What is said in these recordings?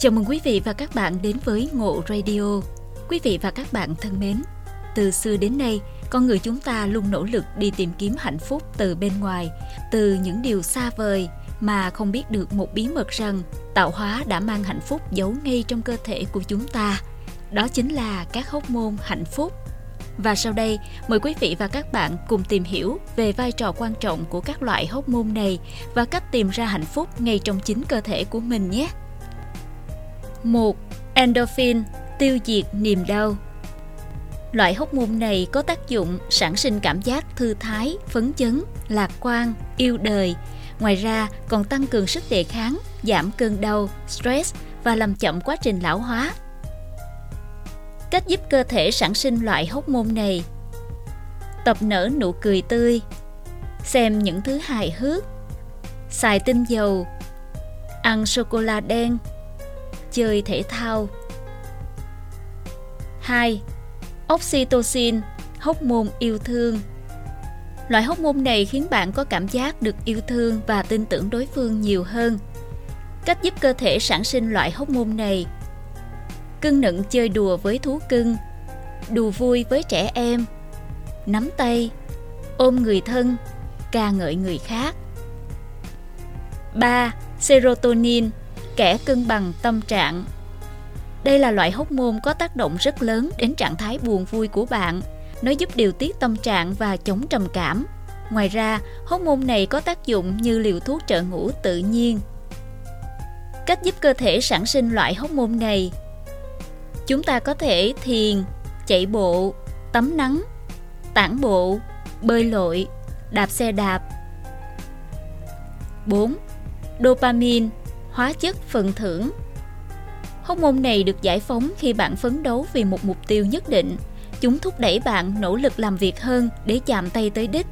Chào mừng quý vị và các bạn đến với Ngộ Radio. Quý vị và các bạn thân mến, từ xưa đến nay, con người chúng ta luôn nỗ lực đi tìm kiếm hạnh phúc từ bên ngoài, từ những điều xa vời mà không biết được một bí mật rằng tạo hóa đã mang hạnh phúc giấu ngay trong cơ thể của chúng ta. Đó chính là các hóc môn hạnh phúc. Và sau đây, mời quý vị và các bạn cùng tìm hiểu về vai trò quan trọng của các loại hóc môn này và cách tìm ra hạnh phúc ngay trong chính cơ thể của mình nhé. 1. Endorphin tiêu diệt niềm đau. Loại hóc môn này có tác dụng sản sinh cảm giác thư thái, phấn chấn, lạc quan, yêu đời. Ngoài ra còn tăng cường sức đề kháng, giảm cơn đau, stress và làm chậm quá trình lão hóa. Cách giúp cơ thể sản sinh loại hóc môn này Tập nở nụ cười tươi Xem những thứ hài hước Xài tinh dầu Ăn sô-cô-la đen Chơi thể thao 2. Oxytocin, hóc môn yêu thương. Loại hóc môn này khiến bạn có cảm giác được yêu thương và tin tưởng đối phương nhiều hơn. Cách giúp cơ thể sản sinh loại hóc môn này Cưng nựng chơi đùa với thú cưng Đùa vui với trẻ em Nắm tay Ôm người thân ca ngợi người khác 3. Serotonin Kẻ cân bằng tâm trạng đây là loại hóc môn có tác động rất lớn đến trạng thái buồn vui của bạn. Nó giúp điều tiết tâm trạng và chống trầm cảm. Ngoài ra, hóc môn này có tác dụng như liều thuốc trợ ngủ tự nhiên. Cách giúp cơ thể sản sinh loại hóc môn này Chúng ta có thể thiền, chạy bộ, tắm nắng, tản bộ, bơi lội, đạp xe đạp. 4. Dopamine, hóa chất phần thưởng Hóc môn này được giải phóng khi bạn phấn đấu vì một mục tiêu nhất định. Chúng thúc đẩy bạn nỗ lực làm việc hơn để chạm tay tới đích.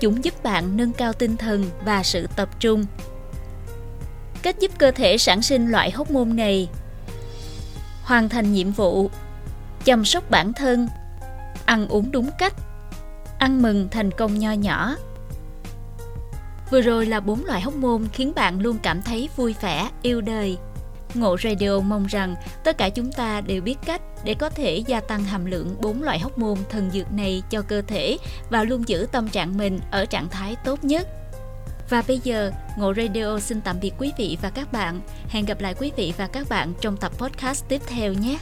Chúng giúp bạn nâng cao tinh thần và sự tập trung. Cách giúp cơ thể sản sinh loại hóc môn này Hoàn thành nhiệm vụ Chăm sóc bản thân Ăn uống đúng cách Ăn mừng thành công nho nhỏ Vừa rồi là bốn loại hóc môn khiến bạn luôn cảm thấy vui vẻ, yêu đời. Ngộ Radio mong rằng tất cả chúng ta đều biết cách để có thể gia tăng hàm lượng bốn loại hóc môn thần dược này cho cơ thể và luôn giữ tâm trạng mình ở trạng thái tốt nhất. Và bây giờ, Ngộ Radio xin tạm biệt quý vị và các bạn. Hẹn gặp lại quý vị và các bạn trong tập podcast tiếp theo nhé.